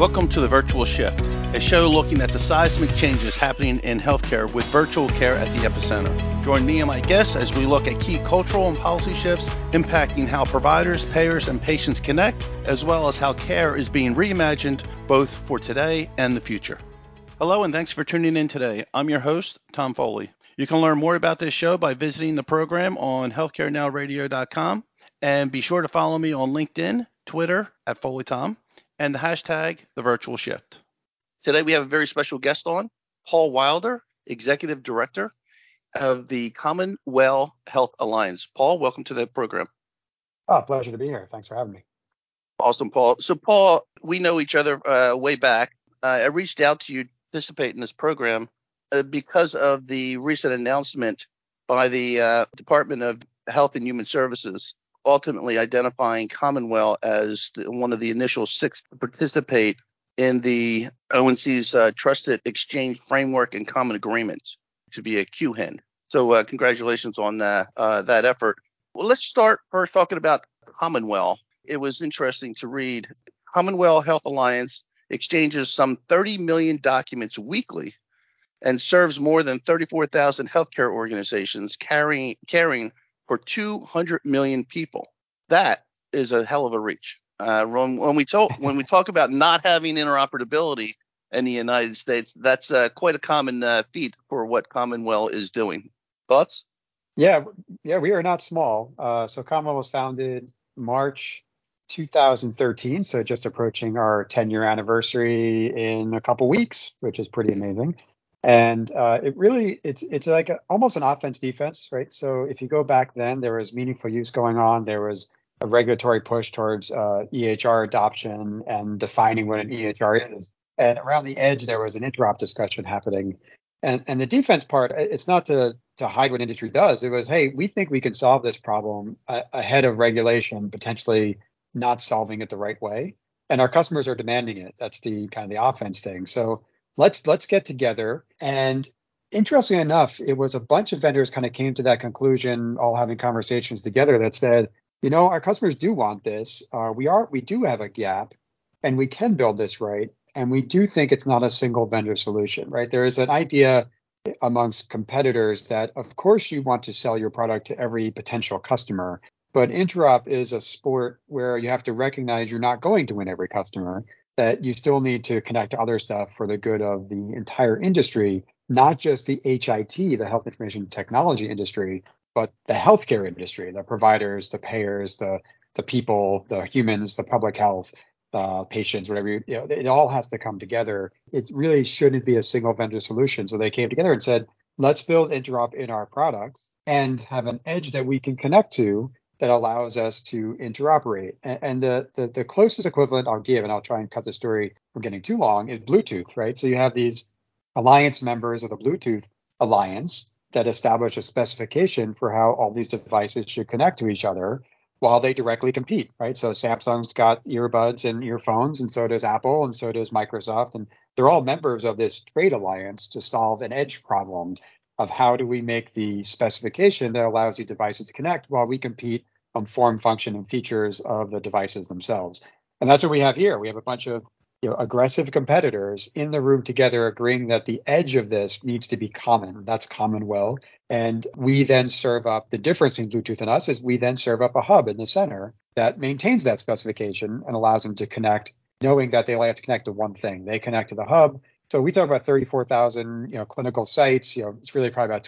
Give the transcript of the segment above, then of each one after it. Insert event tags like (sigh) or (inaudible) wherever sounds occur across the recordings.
Welcome to the Virtual Shift, a show looking at the seismic changes happening in healthcare with virtual care at the epicenter. Join me and my guests as we look at key cultural and policy shifts impacting how providers, payers, and patients connect, as well as how care is being reimagined both for today and the future. Hello, and thanks for tuning in today. I'm your host, Tom Foley. You can learn more about this show by visiting the program on healthcarenowradio.com and be sure to follow me on LinkedIn, Twitter at FoleyTom, and the hashtag the virtual shift. Today we have a very special guest on, Paul Wilder, Executive Director of the Commonwell Health Alliance. Paul, welcome to the program. Oh, pleasure to be here. Thanks for having me. Awesome, Paul. So, Paul, we know each other uh, way back. Uh, I reached out to you to participate in this program uh, because of the recent announcement by the uh, Department of Health and Human Services ultimately identifying Commonwell as the, one of the initial six to participate in the ONC's uh, Trusted Exchange Framework and Common Agreements to be a QHIN. So uh, congratulations on uh, that effort. Well, let's start first talking about Commonwell. It was interesting to read. Commonwell Health Alliance exchanges some 30 million documents weekly and serves more than 34,000 healthcare organizations carrying, caring for 200 million people. That is a hell of a reach. Uh, when, when, we talk when we talk about not having interoperability in the United States, that's uh, quite a common uh, feat for what Commonwell is doing. Thoughts? Yeah, yeah, we are not small. Uh, so Commonwell was founded March 2013, so just approaching our 10 year anniversary in a couple weeks, which is pretty amazing and uh, it really it's it's like a, almost an offense defense right? So if you go back then there was meaningful use going on. There was a regulatory push towards uh, ehr adoption and defining what an ehr is. And around the edge there was an interop discussion happening. And and the defense part it's not to to hide what industry does. It was hey we think we can solve this problem ahead of regulation potentially not solving it the right way. And our customers are demanding it. That's the kind of the offense thing. So let's let's get together. And interestingly enough it was a bunch of vendors kind of came to that conclusion all having conversations together that said you know our customers do want this. Uh, we are we do have a gap and we can build this right. And we do think it's not a single vendor solution right? There is an idea amongst competitors that of course you want to sell your product to every potential customer but interop is a sport where you have to recognize you're not going to win every customer that you still need to connect to other stuff for the good of the entire industry, not just the HIT, the health information technology industry, but the healthcare industry, the providers, the payers, the the people, the humans, the public health, uh, patients, whatever you, you know, it all has to come together. It really shouldn't be a single vendor solution. So they came together and said, let's build interop in our products and have an edge that we can connect to that allows us to interoperate. And, and the, the, the closest equivalent I'll give, and I'll try and cut the story from getting too long, is Bluetooth, right? So you have these alliance members of the Bluetooth alliance that establish a specification for how all these devices should connect to each other while they directly compete, right? So Samsung's got earbuds and earphones, and so does Apple, and so does Microsoft, and they're all members of this trade alliance to solve an edge problem of how do we make the specification that allows these devices to connect while we compete form, function, and features of the devices themselves. And that's what we have here. We have a bunch of you know, aggressive competitors in the room together agreeing that the edge of this needs to be common. That's Commonwell. And we then serve up the difference in Bluetooth and us is we then serve up a hub in the center that maintains that specification and allows them to connect, knowing that they only have to connect to one thing. They connect to the hub so we talk about 34,000, you know, clinical sites. You know, it's really probably about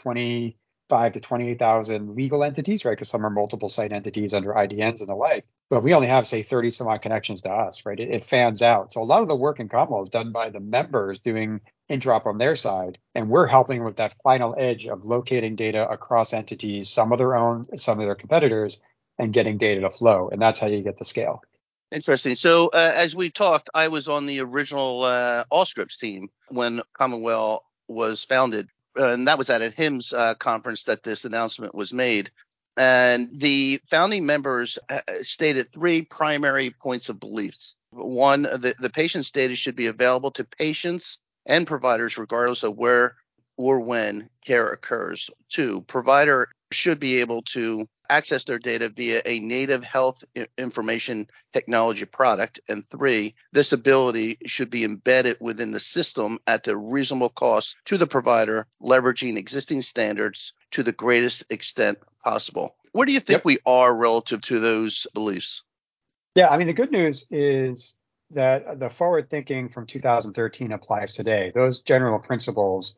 25 to 28,000 legal entities, right? Because some are multiple site entities under IDNs and the like. But we only have, say, 30 some odd connections to us, right? It, it fans out. So a lot of the work in Commonwell is done by the members doing interop on their side, and we're helping with that final edge of locating data across entities, some of their own, some of their competitors, and getting data to flow. And that's how you get the scale. Interesting. So, uh, as we talked, I was on the original uh, Allscripts team when Commonwell was founded, and that was at a HIMSS uh, conference that this announcement was made. And the founding members uh, stated three primary points of beliefs. One, the, the patient's data should be available to patients and providers regardless of where or when care occurs. Two, provider should be able to access their data via a native health information technology product. And three, this ability should be embedded within the system at a reasonable cost to the provider, leveraging existing standards to the greatest extent possible. Where do you think yep. we are relative to those beliefs? Yeah, I mean, the good news is that the forward thinking from 2013 applies today. Those general principles,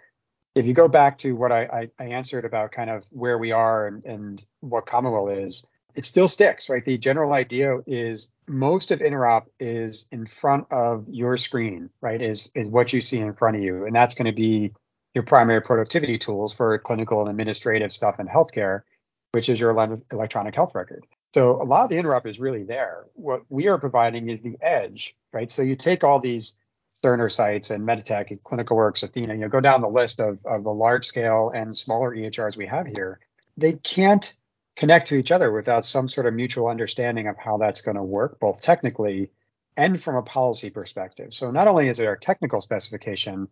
if you go back to what I, I, I answered about kind of where we are and, and what Commonwell is, it still sticks, right? The general idea is most of interop is in front of your screen, right? Is is what you see in front of you, and that's going to be your primary productivity tools for clinical and administrative stuff in healthcare, which is your electronic health record. So a lot of the interop is really there. What we are providing is the edge, right? So you take all these Cerner sites and Meditech and ClinicalWorks, Athena, you know, go down the list of, of the large scale and smaller EHRs we have here. They can't connect to each other without some sort of mutual understanding of how that's going to work, both technically and from a policy perspective. So not only is there a technical specification,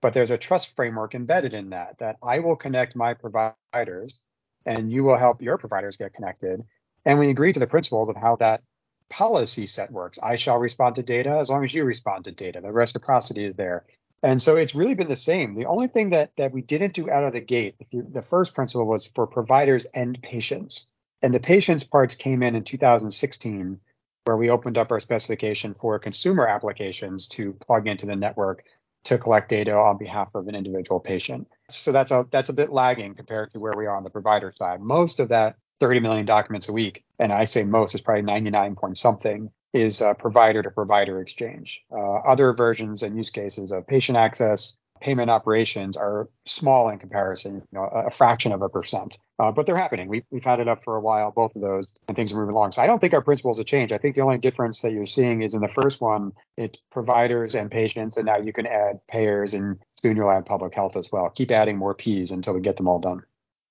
but there's a trust framework embedded in that, that I will connect my providers and you will help your providers get connected. And we agree to the principles of how that policy set works. I shall respond to data as long as you respond to data. The reciprocity is there. And so it's really been the same. The only thing that that we didn't do out of the gate, you, the first principle was for providers and patients. And the patients parts came in in 2016, where we opened up our specification for consumer applications to plug into the network to collect data on behalf of an individual patient. So that's a that's a bit lagging compared to where we are on the provider side. Most of that 30 million documents a week, and I say most is probably 99 point something, is provider to provider exchange. Uh, other versions and use cases of patient access, payment operations are small in comparison, you know, a, fraction of a percent, uh, but they're happening. We've, we've had it up for a while, both of those, and things are moving along. So I don't think our principles have changed. I think the only difference that you're seeing is in the first one, it's providers and patients, and now you can add payers and soon you'll add public health as well. Keep adding more P's until we get them all done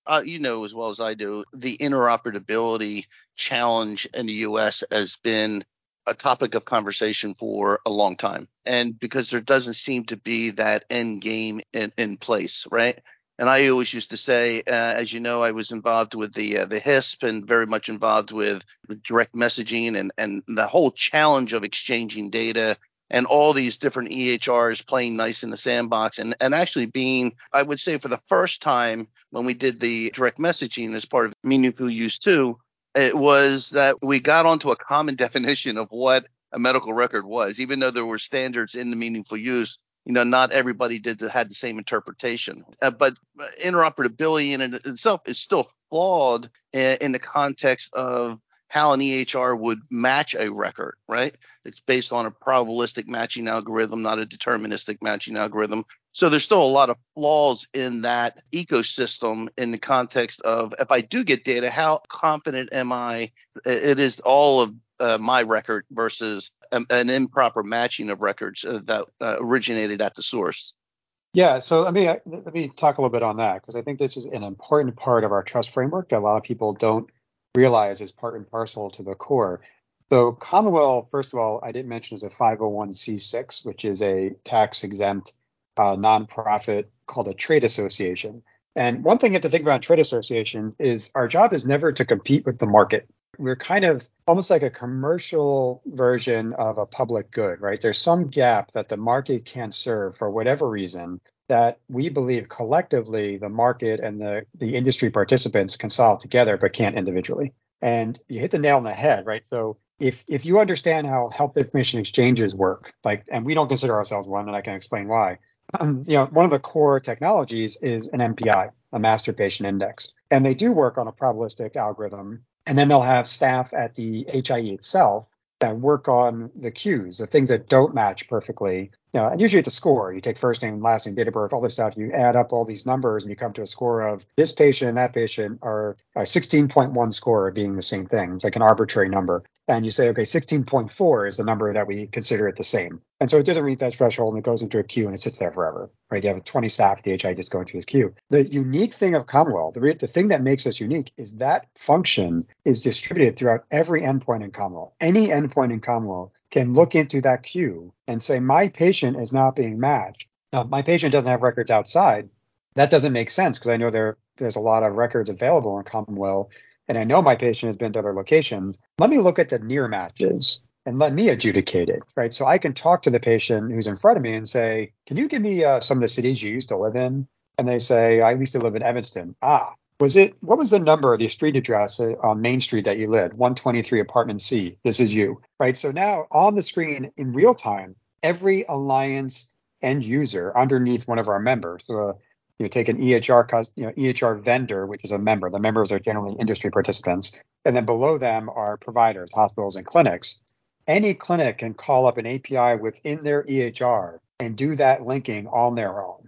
uh, you know as well as I do, the interoperability challenge in the U.S. has been a topic of conversation for a long time, and because there doesn't seem to be that end game in, in place, right? And I always used to say, uh, as you know, I was involved with the uh, the HISP and very much involved with direct messaging and and the whole challenge of exchanging data and all these different EHRs playing nice in the sandbox and, and actually being, I would say, for the first time when we did the direct messaging as part of Meaningful Use 2, it was that we got onto a common (laughs) definition of what a medical record was, even though there were standards in the meaningful use. You know, not everybody did the, had the same interpretation, uh, but interoperability in itself is still flawed in, in the context of how an EHR would match a record, right? It's based on a probabilistic matching algorithm, not a deterministic matching algorithm. So there's still a lot of flaws in that ecosystem in the context of if I do get data, how confident am I it is all of uh, my record versus an improper matching of records uh, that uh, originated at the source? Yeah, so let me let me talk a little bit on that because I think this is an important part of our trust framework that a lot of people don't realize is part and parcel to the core. So Commonwell, first of all, I didn't mention is a 501c6, which is a tax exempt uh, nonprofit called a trade association. And one thing you have to think about trade associations is our job is never to compete with the market. We're kind of almost like a commercial version of a public good, right? There's some gap that the market can't serve for whatever reason that we believe collectively the market and the, the industry participants can solve together but can't individually. And you hit the nail on the head, right? So if if you understand how health information exchanges work, like and we don't consider ourselves one, and I can explain why. Um, you know, one of the core technologies is an MPI, a master patient index. And they do work on a probabilistic algorithm. And then they'll have staff at the HIE itself that work on the cues, the things that don't match perfectly, and usually it's a score. You take first name, last name, date of birth, all this stuff. You add up all these numbers and you come to a score of this patient and that patient are a 16.1 score being the same thing. It's like an arbitrary number. And you say, okay, 16.4 is the number that we consider it the same. And so it doesn't meet that threshold and it goes into a queue and it sits there forever, right? You have 20 staff at the HIE just going through the queue. The unique thing of Commonwell, the, re- the thing that makes us unique is that function is distributed throughout every endpoint in Commonwell. Any endpoint in Commonwell can look into that queue and say, my patient is not being matched. Now, my patient doesn't have records outside. That doesn't make sense because I know there there's a lot of records available in Commonwell and I know my patient has been to other locations, let me look at the near matches and let me adjudicate it, right? So I can talk to the patient who's in front of me and say, can you give me uh, some of the cities you used to live in? And they say, I used to live in Evanston. Ah, was it, what was the number of the street address uh, on Main Street that you lived? 123 apartment C. This is you, right? So now on the screen in real time, every Alliance end user underneath one of our members, so uh, you take an EHR, you know, EHR vendor, which is a member. The members are generally industry participants, and then below them are providers, hospitals, and clinics. Any clinic can call up an API within their EHR and do that linking on their own.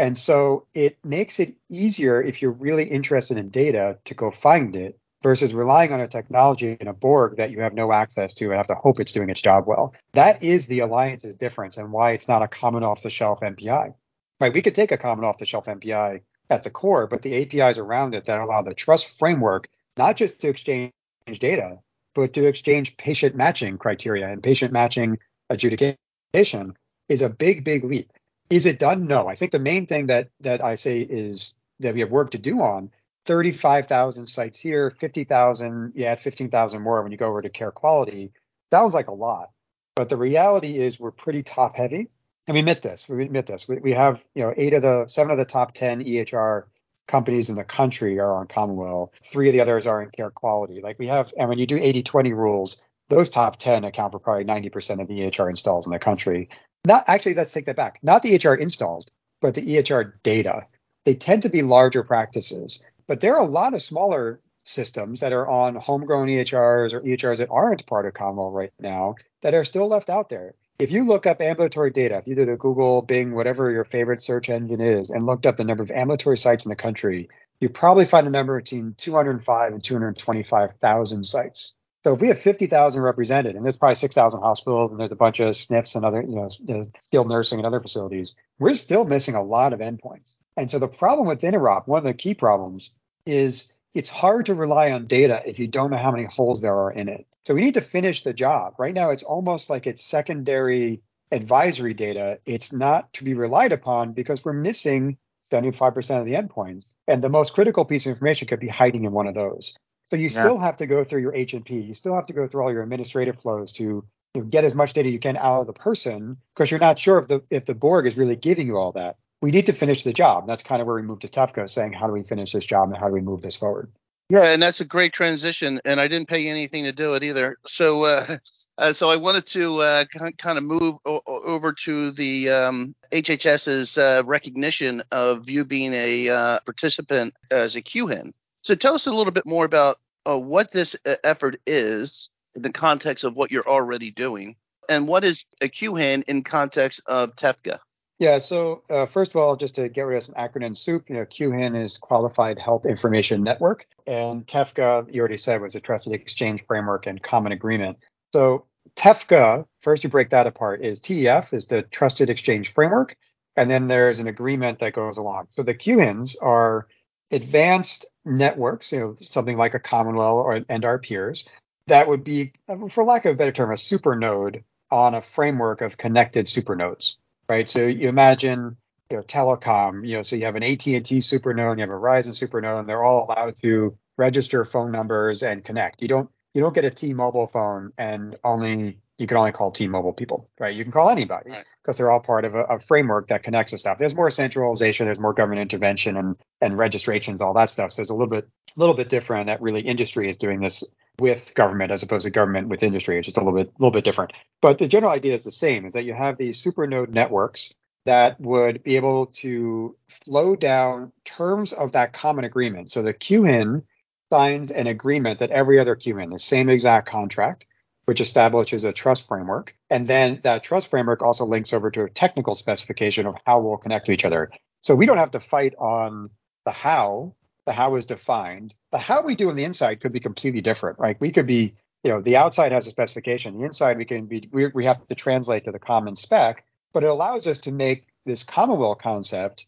And so it makes it easier if you're really interested in data to go find it versus relying on a technology in a Borg that you have no access to and have to hope it's doing its job well. That is the alliance's difference and why it's not a common off the shelf MPI. Right? We could take a common off the shelf MPI at the core, but the APIs around it that allow the trust framework not just to exchange data, but to exchange patient matching criteria and patient matching adjudication is a big, big leap. Is it done? No. I think the main thing that that I say is that we have work to do on 35,000 sites here, 50,000, yeah, add 15,000 more when you go over to Carequality. Sounds like a lot, but the reality is we're pretty top heavy. And we admit this. We admit this. We, we have, you know, eight of the seven of the top 10 EHR companies in the country are on Commonwell. Three of the others are in Carequality. Like we have, and when you do 80 20 rules, those top 10 account for probably 90% of the EHR installs in the country. Not actually, let's take that back. Not the EHR installs, but the EHR data. They tend to be larger practices, but there are a lot of smaller systems that are on homegrown EHRs or EHRs that aren't part of Commonwell right now that are still left out there. If you look up ambulatory data, if you did a Google, Bing, whatever your favorite search engine is, and looked up the number of ambulatory sites in the country, you probably find a number between 205 and 225,000 sites. So if we have 50,000 represented, and there's probably 6,000 hospitals, and there's a bunch of SNFs and other, you know, uh, skilled nursing and other facilities, we're still missing a lot of endpoints. And so the problem with interop, one of the key problems, is it's hard to rely on data if you don't know how many holes there are in it. So we need to finish the job. Right now, it's almost like it's secondary advisory data. It's not to be relied upon because we're missing 75% of the endpoints. And the most critical piece of information could be hiding in one of those. So you yeah. still have to go through your H&P. You still have to go through all your administrative flows to you know, get as much data you can out of the person because you're not sure if the if the Borg is really giving you all that. We need to finish the job. That's kind of where we move to TEFCA, saying how do we finish this job and how do we move this forward. Yeah, and that's a great transition, and I didn't pay anything to do it either. So, uh, (laughs) uh, so I wanted to uh, kind of move o- over to the um, HHS's uh, recognition of you being a uh, participant as a QHIN. So, tell us a little bit more about uh, what this effort is in the context of what you're already doing, and what is a QHIN in context of TEFCA. Yeah, so uh, first of all, just to get rid of some acronym soup, you know, QHIN is Qualified Health Information Network, and TEFCA, you already said, was a Trusted Exchange Framework and Common Agreement. So TEFCA, first you break that apart, is TEF is the Trusted Exchange Framework, and then there's an agreement that goes along. So the QHINs are advanced networks, you know, something like a Commonwell or and our peers, that would be, for lack of a better term, a super node on a framework of connected supernodes right? So you imagine you know telecom, you know, so you have an AT&T supernode, you have a Verizon supernode, and they're all allowed to register phone numbers and connect. You don't you don't get a T-Mobile phone and only you can only call T-Mobile people, right? You can call anybody because right. they're all part of a, a, framework that connects to stuff. There's more centralization, there's more government intervention and and registrations, all that stuff. So it's a little bit a little bit different. That really industry is doing this with government as opposed to government with industry. It's just a little bit, a little bit different. But the general idea is the same: is that you have these supernode networks that would be able to flow down terms of that common agreement. So the QHIN signs an agreement that every other QHIN, the same exact contract, which establishes a trust framework. And then that trust framework also links over to a technical specification of how we'll connect to each other. So we don't have to fight on the how the how is defined. The how we do on the inside could be completely different, right? We could be, you know, the outside has a specification. The inside we can be, we, we have to translate to the common spec, but it allows us to make this Commonwell concept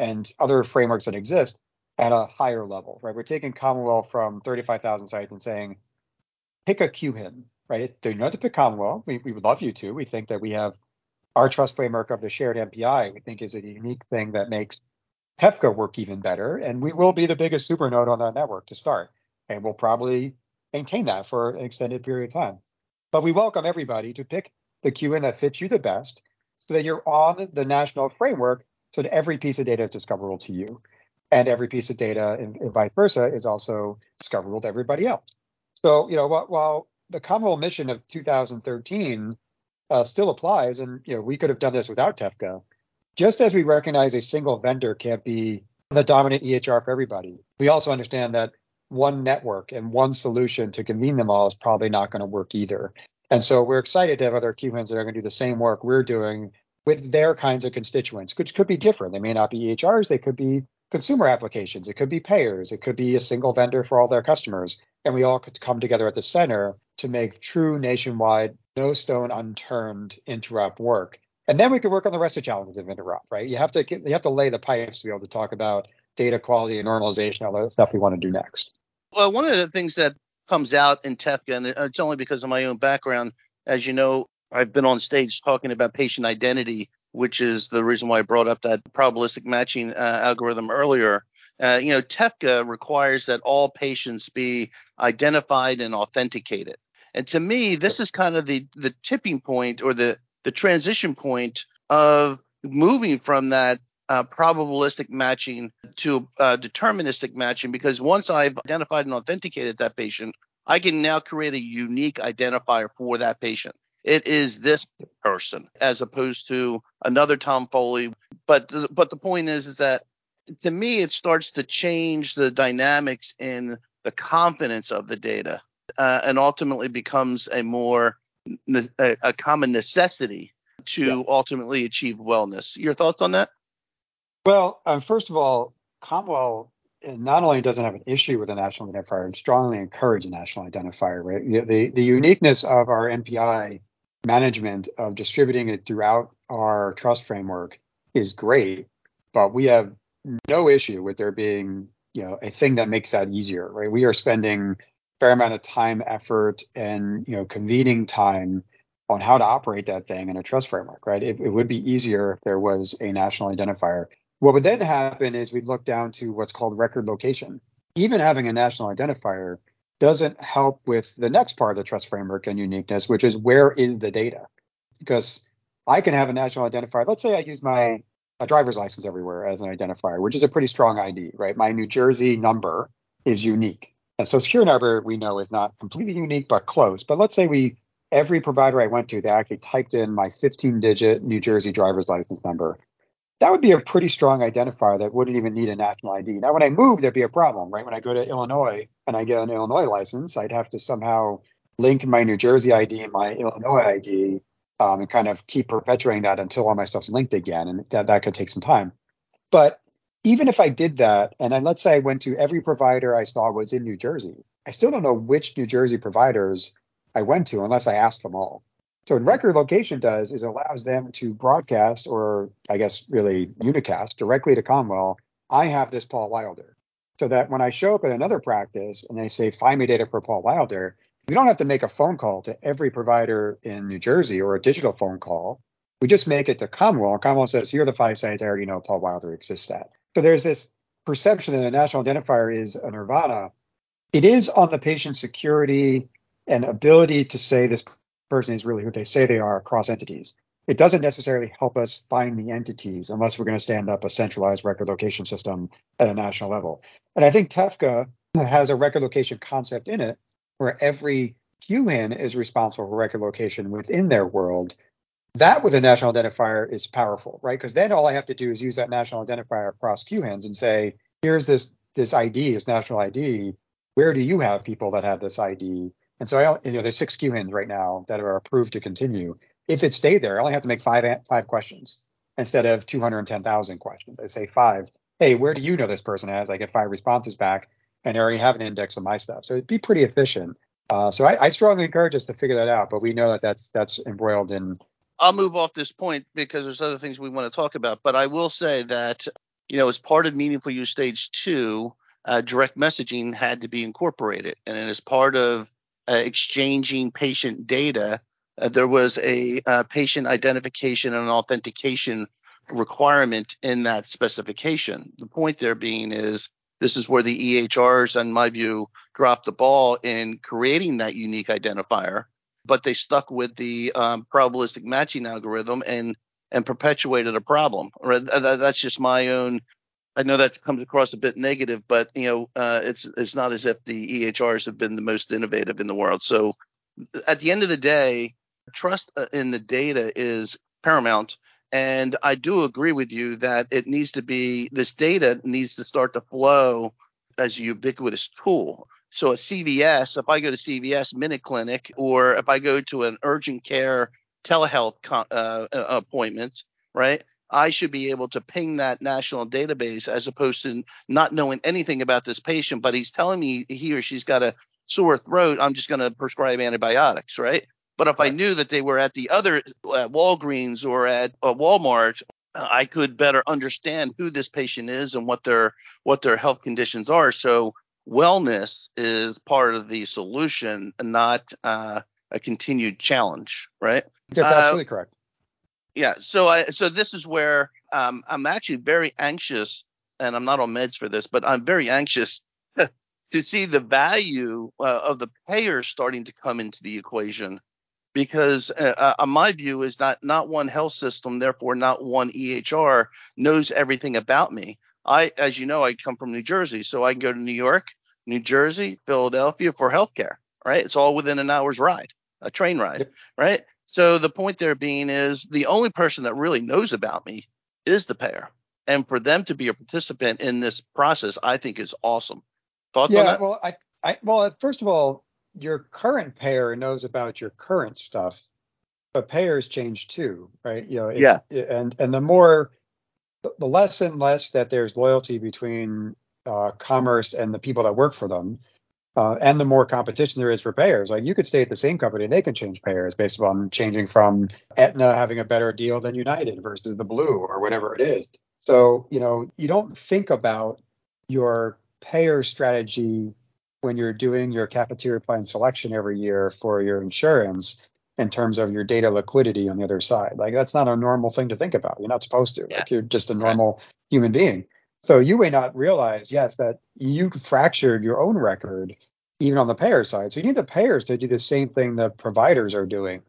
and other frameworks that exist at a higher level, right? We're taking Commonwell from 35,000 sites and saying, pick a QHIN, right? Do not to pick Commonwell. We, we would love you to. We think that we have our trust framework of the shared MPI, we think is a unique thing that makes TEFCA work even better, and we will be the biggest supernode on that network to start. and we'll probably maintain that for an extended period of time. But we welcome everybody to pick the QHIN that fits you the best so that you're on the national framework so that every piece of data is discoverable to you. And every piece of data and, and vice versa is also discoverable to everybody else. So, you know, while, while the Commonwell mission of 2013 uh, still applies, and you know, we could have done this without TEFCA, just as we recognize a single vendor can't be the dominant EHR for everybody, we also understand that one network and one solution to convene them all is probably not going to work either. And so we're excited to have other QHINs that are going to do the same work we're doing with their kinds of constituents, which could be different. They may not be EHRs, they could be consumer applications, it could be payers, it could be a single vendor for all their customers. And we all could come together at the center to make true nationwide, no stone unturned interop work. And then we could work on the rest of the challenges of interop, right? You have to you have to lay the pipes to be able to talk about data quality and normalization, all the stuff we want to do next. Well, one of the things that comes out in TEFCA, and it's only because of my own background, as you know, I've been on stage talking about patient identity, which is the reason why I brought up that probabilistic matching uh, algorithm earlier. Uh, you know, TEFCA requires that all patients be identified and authenticated. And to me, this is kind of the the tipping point or the the transition point of moving from that uh, probabilistic matching to uh, deterministic matching because once I've identified and authenticated that patient, I can now create a unique identifier for that patient. It is this person as opposed to another Tom Foley. But but the point is is that to me it starts to change the dynamics in the confidence of the data uh, and ultimately becomes a more a, a common necessity to yeah. ultimately achieve wellness. Your thoughts on that? Well, um, first of all, Comwell not only doesn't have an issue with a national identifier, and strongly encourage a national identifier. Right, the, the, the uniqueness of our MPI management of distributing it throughout our trust framework is great, but we have no issue with there being you know a thing that makes that easier. Right, we are spending fair amount of time, effort, and you know convening time on how to operate that thing in a trust framework. Right, it, it would be easier if there was a national identifier what would then happen is we'd look down to what's called record location. Even having a national identifier doesn't help with the next part of the trust framework and uniqueness, which is where is the data? Because I can have a national identifier. Let's say I use my, driver's license everywhere as an identifier, which is a pretty strong ID, right? My New Jersey number is unique. And so secure number we know is not completely unique, but close. But let's say we every provider I went to, they actually typed in my 15 digit New Jersey driver's license number that would be a pretty strong identifier that wouldn't even need a national ID. Now, when I move, there'd be a problem, right? When I go to Illinois and I get an Illinois license, I'd have to somehow link my New Jersey ID and my Illinois ID um, and kind of keep perpetuating that until all my stuff's linked again. And that, that could take some time. But even if I did that, and then let's say I went to every provider I saw was in New Jersey, I still don't know which New Jersey providers I went to unless I asked them all. So what record location does is allows them to broadcast, or I guess really unicast directly to Commonwell. I have this Paul Wilder, so that when I show up at another practice and they say find me data for Paul Wilder, we don't have to make a phone call to every provider in New Jersey or a digital phone call. We just make it to Commonwell. Commonwell says here are the five sites I already know Paul Wilder exists at. So there's this perception that a national identifier is a nirvana. It is on the patient security and ability to say this person is really who they say they are across entities. It doesn't necessarily help us find the entities unless we're going to stand up a centralized record location system at a national level. And I think TEFCA has a record location concept in it where every QHIN is responsible for record location within their world. That with a national identifier is powerful, right? Because then all I have to do is use that national identifier across QHINs and say, here's this this ID, this national ID. Where do you have people that have this ID? And so I, you know, there's six QHINs right now that are approved to continue. If it stayed there, I only have to make five five questions instead of 210,000 questions. I say five. Hey, where do you know this person as? I get five responses back, and I already have an index of my stuff. So it'd be pretty efficient. Uh, so I, I, strongly encourage us to figure that out. But we know that that's that's embroiled in. I'll move off this point because there's other things we want to talk about. But I will say that you know, as part of Meaningful Use Stage Two, uh, direct messaging had to be incorporated, and as part of uh, exchanging patient data, uh, there was a uh, patient identification and authentication requirement in that specification. The point there being is this is where the EHRs, in my view, dropped the ball in creating that unique identifier, but they stuck with the um, probabilistic matching algorithm and and perpetuated a problem. That's just my own. I know that comes across a bit negative, but you know, uh, it's it's not as if the EHRs have been the most innovative in the world. So, at the end of the day, trust uh, in the data is paramount. And I do agree with you that it needs to be this data needs to start to flow as a ubiquitous tool. So at CVS, if I go to CVS Minute Clinic or if I go to an urgent care telehealth uh, appointment, right? I should be able to ping that national database as opposed to not knowing anything about this patient, but he's telling me he or she's got a sore throat. I'm just going to prescribe antibiotics, right? But if. I knew that they were at the other at Walgreens or at uh, Walmart, I could better understand who this patient is and what their what their health conditions are. So wellness is part of the solution, and not uh, a continued challenge, right? That's uh, absolutely correct. Yeah. So I so this is where um, I'm actually very anxious, and I'm not on meds for this, but I'm very anxious (laughs) to see the value uh, of the payers starting to come into the equation because uh, uh, my view is that not one health system, therefore not one EHR knows everything about me. I, as you know, I come from New Jersey, so I can go to New York, New Jersey, Philadelphia for healthcare. Right, it's all within an hour's ride, a train ride. Right. So the point there being is the only person that really knows about me is the payer, and for them to be a participant in this process, I think is awesome. Thoughts yeah, well, I, I, well, first of all, your current payer knows about your current stuff, but payers change too, right? You know, it, yeah. It, and and the more, the less and less that there's loyalty between uh, commerce and the people that work for them, uh, and the more competition there is for payers. Like you could stay at the same company, and they can change payers based on changing from Aetna having a better deal than United versus the Blue or whatever it is. So you know, you don't think about your payer strategy when you're doing your cafeteria plan selection every year for your insurance in terms of your data liquidity on the other side. Like that's not a normal thing to think about. You're not supposed to. Yeah. Like you're just a normal right. human being. So you may not realize, yes, that you fractured your own record even on the payer side. So you need the payers to do the same thing the providers are doing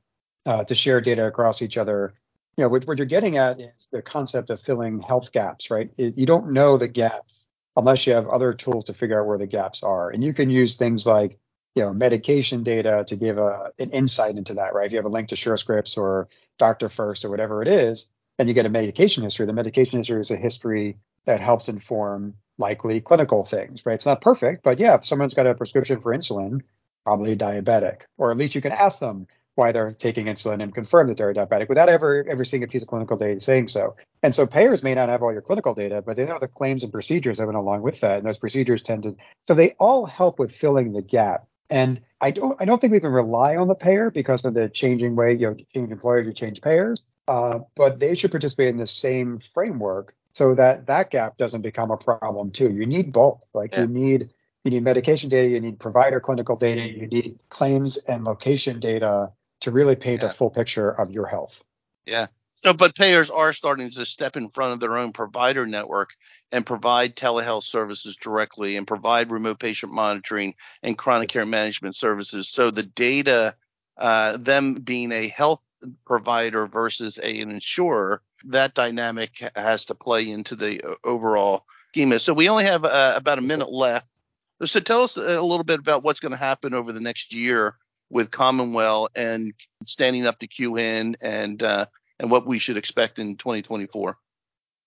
uh, to share data across each other. You know, what, what, you're getting at is the concept of filling health gaps, right? It, you don't know the gaps unless you have other tools to figure out where the gaps are. And you can use things like, you know, medication data to give a, an insight into that, right? If you have a link to SureScripts or DrFirst or whatever it is, and you get a medication history, the medication history is a history that helps inform likely clinical things, right? It's not perfect, but yeah, if someone's got a prescription for insulin, probably diabetic, or at least you can ask them, why they're taking insulin and confirm that they're diabetic without ever ever seeing a piece of clinical data saying so. And so payers may not have all your clinical data, but they know the claims and procedures that went along with that. And those procedures tend to so they all help with filling the gap. And I don't I don't think we can rely on the payer because of the changing way, you know, change employers, you change payers. Uh, but they should participate in the same framework so that that gap doesn't become a problem too. You need both. Like yeah. you need you need medication data, you need provider clinical data, you need claims and location data to really paint yeah. a full picture of your health. Yeah. So, but payers are starting to step in front of their own provider network and provide telehealth services directly and provide remote patient monitoring and chronic care management services. So the data, uh, them being a health provider versus a, an insurer, that dynamic has to play into the uh, overall schema. So we only have uh, about a minute left. So tell us a little bit about what's going to happen over the next year with Commonwell and standing up to QHIN and uh, and what we should expect in 2024?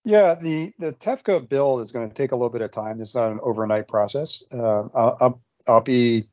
Yeah, the the TEFCA build is going to take a little bit of time. It's not an overnight process. Uh, I'll, I'll, I'll be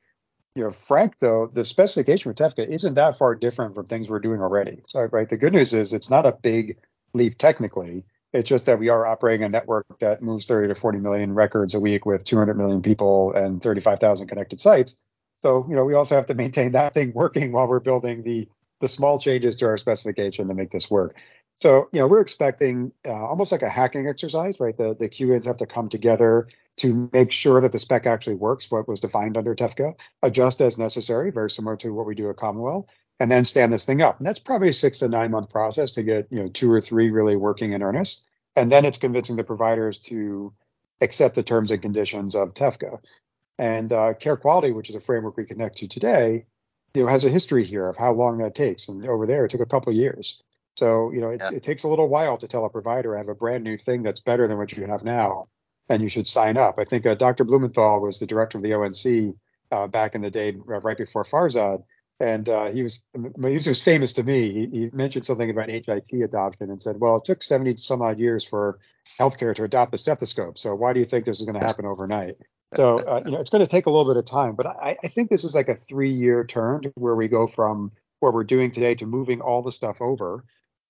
you know frank though. The specification for TEFCA isn't that far different from things we're doing already. So right, the good news is it's not a big leap technically. It's just that we are operating a network that moves 30 to 40 million records a week with 200 million people and 35,000 connected sites. So, you know, we also have to maintain that thing working while we're building the the small changes to our specification to make this work. So, you know, we're expecting uh, almost like a hacking exercise, right? The the QHINs have to come together to make sure that the spec actually works, what was defined under TEFCA, adjust as necessary, very similar to what we do at Commonwell, and then stand this thing up. And that's probably a six to nine month process to get, you know, two or three really working in earnest. And then it's convincing the providers to accept the terms and conditions of TEFCA. And uh, Carequality, which is a framework we connect to today, you know, has a history here of how long that takes. And over there, it took a couple of years. So, you know, it, yeah. it takes a little while to tell a provider I have a brand new thing that's better than what you have now, and you should sign up. I think uh, Dr. Blumenthal was the director of the ONC uh, back in the day, right before Farzad, and uh, he was he was famous to me. He, he, mentioned something about HIT adoption and said, "Well, it took seventy some odd years for healthcare to adopt the stethoscope. So why do you think this is going to happen overnight?" So uh, you know, it's going to take a little bit of time, but I, I think this is like a three-year turn where we go from what we're doing today to moving all the stuff over.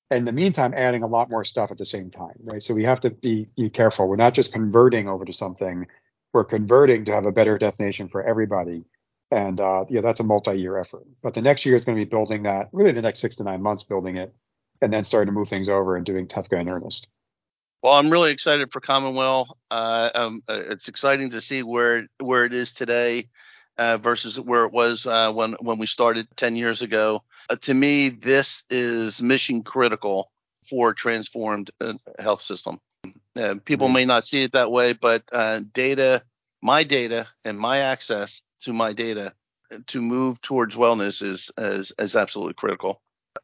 And in the meantime, adding a lot more stuff at the same time, right? So we have to be, be careful. We're not just converting over to something; we're converting to have a better destination for everybody and uh, yeah, that's a multi-year effort. But the next year is going to be building that. Really, the next six to nine months building it, and then starting to move things over and doing TEFCA in earnest. Well, I'm really excited for Commonwell. Uh, um, uh, it's exciting to see where where it is today uh, versus where it was uh, when when we started 10 years ago. Uh, to me, this is mission critical for a transformed uh, health system. people mm-hmm. may not see it that way, but data, my data, and my access to my data to move towards wellness is is, is absolutely critical.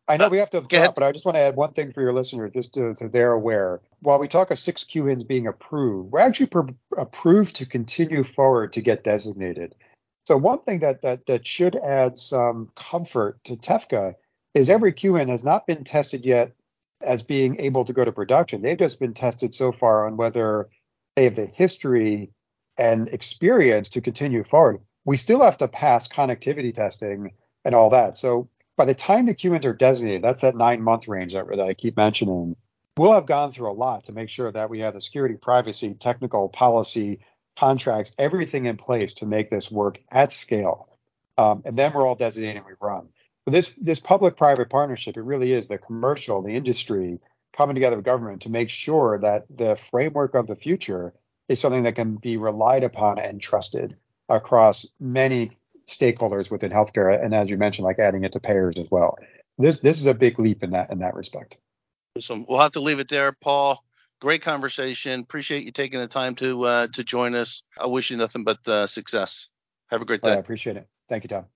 I know uh, we have to stop, but I just want to add one thing for your listeners, just to, so they're aware. While we talk of six QHINs being approved, we're actually approved to continue forward to get designated. So one thing that that that should add some comfort to TEFCA is every QHIN has not been tested yet as being able to go to production. They've just been tested so far on whether they have the history and experience to continue forward we still have to pass connectivity testing and all that. So by the time the QHINs are designated, that's that nine month range that, that I keep mentioning, we'll have gone through a lot to make sure that we have the security, privacy, technical, policy, contracts, everything in place to make this work at scale. Um, and then we're all designated and we run. But this this public private partnership, it really is the commercial, the industry coming together with government to make sure that the framework of the future is something that can be relied upon and trusted across many stakeholders within healthcare, and as you mentioned, like adding it to payers as well. This this is a big leap in that in that respect. So we'll have to leave it there, Paul. Great conversation. Appreciate you taking the time to uh, to join us. I wish you nothing but uh, success. Have a great day. I appreciate it. Thank you, Tom.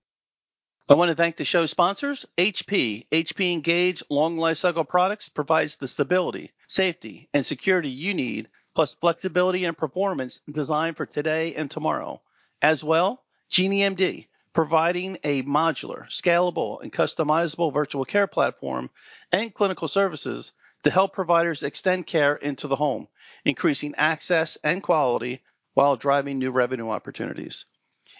I want to thank the show sponsors, HP. HP Engage Long Lifecycle Products provides the stability, safety, and security you need, plus flexibility and performance designed for today and tomorrow. As well, GenieMD, providing a modular, scalable, and customizable virtual care platform and clinical services to help providers extend care into the home, increasing access and quality while driving new revenue opportunities.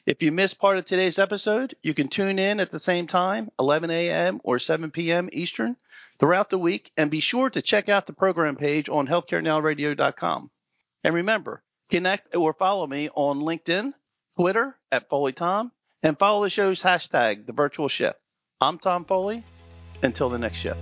If you missed part of today's episode, you can tune in at the same time, 11 a.m. or 7 p.m. Eastern, throughout the week, and be sure to check out the program page on healthcarenowradio.com. And remember, connect or follow me on LinkedIn, Twitter at Foley Tom, and follow the show's hashtag, The Virtual Shift. I'm Tom Foley. Until the next shift.